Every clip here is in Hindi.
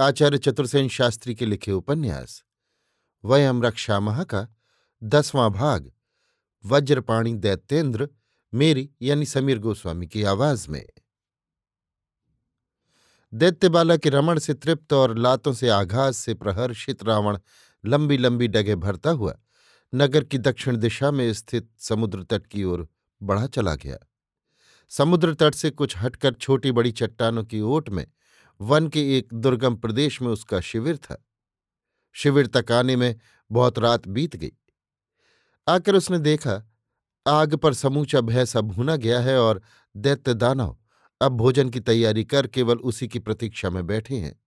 आचार्य चतुर्सेन शास्त्री के लिखे उपन्यास वयम का दसवां भाग, वज्रपाणी दैत्येंद्र, मेरी यानी समीर गोस्वामी की आवाज़ में। दैत्यबाला के रमण से तृप्त और लातों से आघात से प्रहर्षित रावण लंबी लंबी डगे भरता हुआ नगर की दक्षिण दिशा में स्थित समुद्र तट की ओर बढ़ा चला गया। समुद्र तट से कुछ हटकर छोटी बड़ी चट्टानों की ओट में वन के एक दुर्गम प्रदेश में उसका शिविर था। शिविर तक आने में बहुत रात बीत गई। आकर उसने देखा, आग पर समूचा भैंसा भूना गया है और दैत्य दानव अब भोजन की तैयारी कर केवल उसी की प्रतीक्षा में बैठे हैं।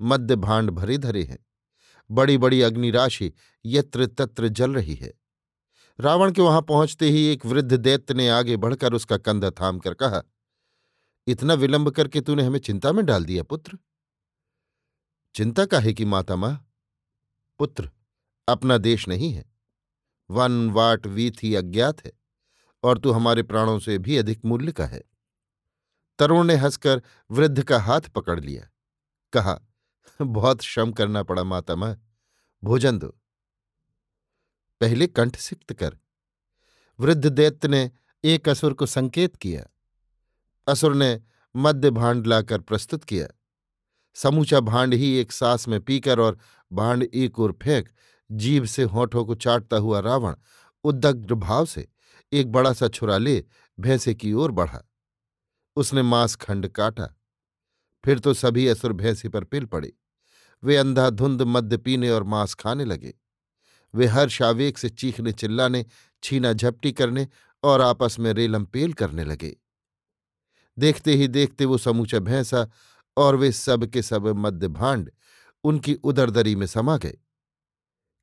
मध्य भांड भरे धरे हैं। बड़ी बड़ी अग्निराशि यत्र तत्र जल रही है। रावण के वहाँ पहुँचते ही एक वृद्ध दैत्य ने आगे बढ़कर उसका कंधा थाम कर कहा इतना विलंब करके तूने हमें चिंता में डाल दिया, पुत्र। चिंता काहे की माता माँ, पुत्र, अपना देश नहीं है। वन वाट वीथ ही अज्ञात है, और तू हमारे प्राणों से भी अधिक मूल्य का है। तरुण ने हंसकर वृद्ध का हाथ पकड़ लिया। कहा, बहुत श्रम करना पड़ा माता माँ, भोजन दो। पहले कंठ सिक्त कर। वृद्ध दैत्य ने एक असुर को संकेत किया। असुर ने मध्य भांड लाकर प्रस्तुत किया। समूचा भांड ही एक सांस में पीकर और भांड एक और फेंक, जीभ से होठों को चाटता हुआ रावण उद्दग्ध भाव से एक बड़ा सा छुरा ले भैंसे की ओर बढ़ा। उसने मांस खंड काटा। फिर तो सभी असुर भैंसे पर पिल पड़े। वे अंधाधुंध मद्य पीने और मांस खाने लगे। वे हर्ष आवेग से चीखने चिल्लाने, छीना झपटी करने और आपस में रेलम पेल करने लगे। देखते ही देखते वो समूचा भैंसा और वे सब के सब मध्य भांड उनकी उदरदरी में समा गए।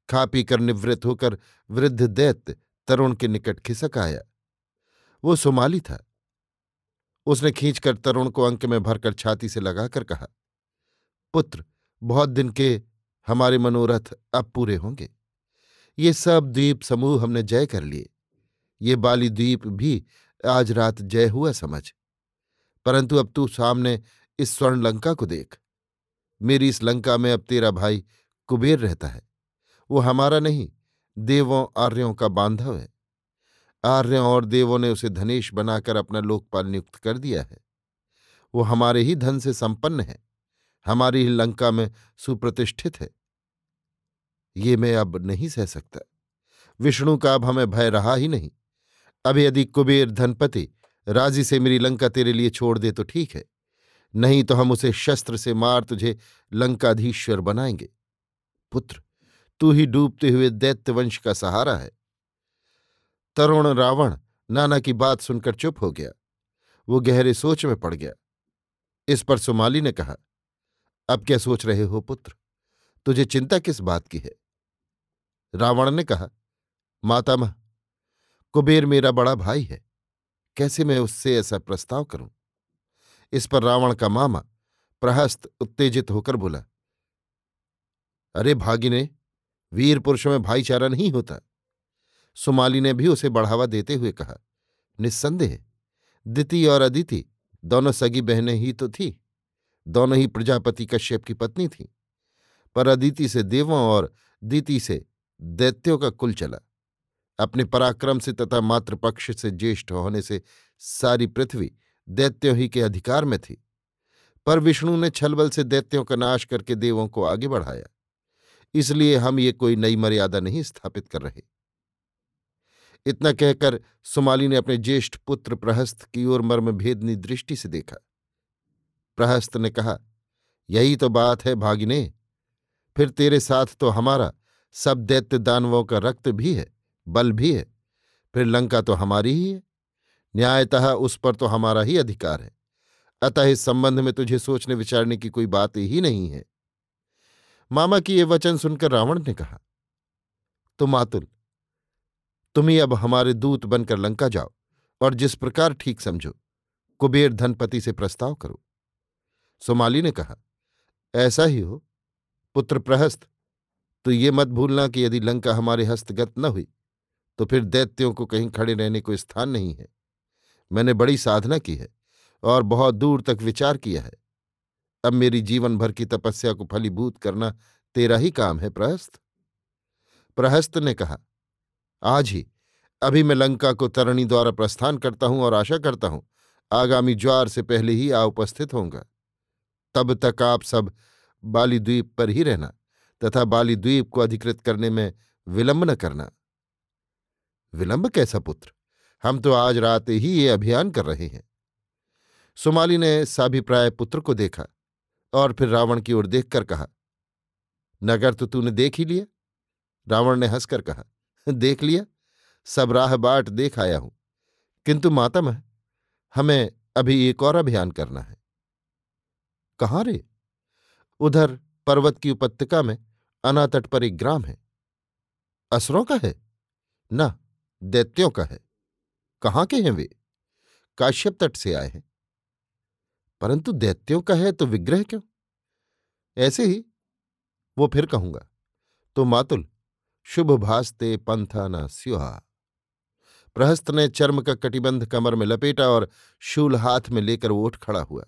खा पी कर निवृत्त होकर वृद्ध दैत्य तरुण के निकट खिसक आया। वो सुमाली था। उसने खींचकर तरुण को अंक में भरकर छाती से लगाकर कहा, पुत्र, बहुत दिन के हमारे मनोरथ अब पूरे होंगे। ये सब द्वीप समूह हमने जय कर लिए। ये बाली द्वीप भी आज रात जय हुआ समझ। परंतु अब तू सामने इस स्वर्ण लंका को देख। मेरी इस लंका में अब तेरा भाई कुबेर रहता है। वो हमारा नहीं, देवों आर्यों का बांधव है। आर्यों और देवों ने उसे धनेश बनाकर अपना लोकपाल नियुक्त कर दिया है। वो हमारे ही धन से संपन्न है। हमारी ही लंका में सुप्रतिष्ठित है। ये मैं अब नहीं सह सकता। विष्णु का अब हमें भय रहा ही नहीं। अब यदि कुबेर धनपति राज़ी से मेरी लंका तेरे लिए छोड़ दे तो ठीक है। नहीं तो हम उसे शस्त्र से मार तुझे लंकाधीश्वर बनाएँगे। पुत्र, तू ही डूबते हुए दैत्यवंश का सहारा है। तरुण रावण नाना की बात सुनकर चुप हो गया। वो गहरे सोच में पड़ गया। इस पर सुमाली ने कहा, अब क्या सोच रहे हो पुत्र? तुझे चिंता किस बात की है? रावण ने कहा मातामह कुबेर मेरा बड़ा भाई है। कैसे मैं उससे ऐसा प्रस्ताव करूँ? इस पर रावण का मामा प्रहस्त, उत्तेजित होकर बोला, अरे भागिने वीर पुरुषों में भाईचारा नहीं होता। सुमाली ने भी उसे बढ़ावा देते हुए कहा, निस्संदेह दिति और अदिति दोनों सगी बहनें ही तो थी, दोनों ही प्रजापति कश्यप की पत्नी थी, पर अदिति से देवों और दीति से दैत्यों का कुल चला। अपने पराक्रम से तथा मातृपक्ष से ज्येष्ठ होने से सारी पृथ्वी दैत्यों ही के अधिकार में थी। पर विष्णु ने छलबल से दैत्यों का नाश करके देवों को आगे बढ़ाया। इसलिए हम ये कोई नई मर्यादा नहीं स्थापित कर रहे। इतना कहकर सुमाली ने अपने ज्येष्ठ पुत्र प्रहस्त की ओर मर्म भेदनी दृष्टि से देखा। प्रहस्त ने कहा, यही तो बात है भागिने। फिर तेरे साथ तो हमारा सब दैत्य दानवों का रक्त भी है। बल भी है। फिर लंका तो हमारी ही है, न्यायतः उस पर तो हमारा ही अधिकार है। अतः इस संबंध में तुझे सोचने विचारने की कोई बात ही नहीं है। मामा की ये वचन सुनकर रावण ने कहा तो मातुल, तुम ही अब हमारे दूत बनकर लंका जाओ और जिस प्रकार ठीक समझो, कुबेर धनपति से प्रस्ताव करो। सोमाली ने कहा, ऐसा ही हो, पुत्र प्रहस्त तो ये मत भूलना कि यदि लंका हमारे हस्तगत न हुई तो फिर दैत्यों को कहीं खड़े रहने को स्थान नहीं है। मैंने बड़ी साधना की है और बहुत दूर तक विचार किया है। अब मेरी जीवन भर की तपस्या को फलीभूत करना तेरा ही काम है, प्रहस्त। प्रहस्त ने कहा, आज ही, अभी मैं लंका को तरणी द्वारा प्रस्थान करता हूँ और आशा करता हूँ, आगामी ज्वार से पहले ही आ उपस्थित होऊँगा। तब तक आप सब बालीद्वीप पर ही रहना तथा बालीद्वीप को अधिकृत करने में विलंब न करना। विलंब कैसा पुत्र? हम तो आज रात ही ये अभियान कर रहे हैं। सुमाली ने साभिप्राय पुत्र को देखा और फिर रावण की ओर देखकर कहा, नगर तो तूने देख ही लिया? रावण ने हंसकर कहा, देख लिया। सब राह बाट देख आया हूँ। किंतु मातम, हमें अभी एक और अभियान करना है। कहाँ रे? उधर पर्वत की उपत्यका में अनातट पर एक ग्राम है। असरों का है? न। दैत्यों का है। कहाँ के हैं वे? काश्यप तट से आए हैं। परंतु दैत्यों का है तो विग्रह क्यों? ऐसे ही वो फिर कहूँगा तो मातुल, शुभ भास्ते पंथा न स्युहा। प्रहस्त ने चर्म का कटिबंध कमर में लपेटा और शूल हाथ में लेकर वो उठ खड़ा हुआ।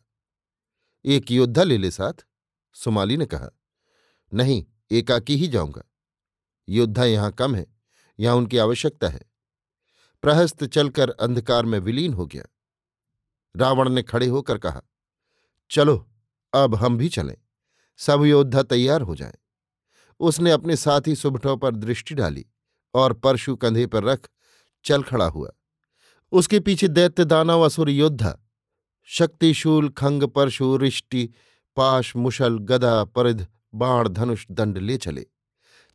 एक योद्धा ले ले साथ? सुमाली ने कहा, नहीं, एकाकी ही जाऊँगा। योद्धा यहाँ कम है, यहाँ उनकी आवश्यकता है। प्रहस्त चलकर अंधकार में विलीन हो गया। रावण ने खड़े होकर कहा, चलो, अब हम भी चलें। सब योद्धा तैयार हो जाएँ। उसने अपने साथी सुबठों पर दृष्टि डाली और परशु कंधे पर रख चल खड़ा हुआ। उसके पीछे दैत्य, दानव, असुर, योद्धा, शक्तिशूल, खंग, परशु, रिष्टि, पाश, मुशल, गदा, परिध, बाण, धनुष, दंड ले चले।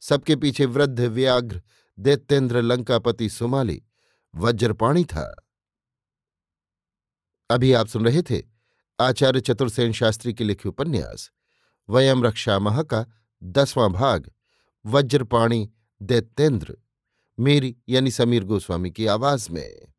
सबके पीछे वृद्ध, व्याघ्र, दैत्येंद्र, लंकापति, सुमाली वज्रपाणी था। अभी आप सुन रहे थे आचार्य चतुर्सेन शास्त्री के लिखे उपन्यास, वयम रक्षा मह का दसवां भाग, वज्रपाणी दैत्येंद्र, मेरी यानी समीर गोस्वामी की आवाज़ में।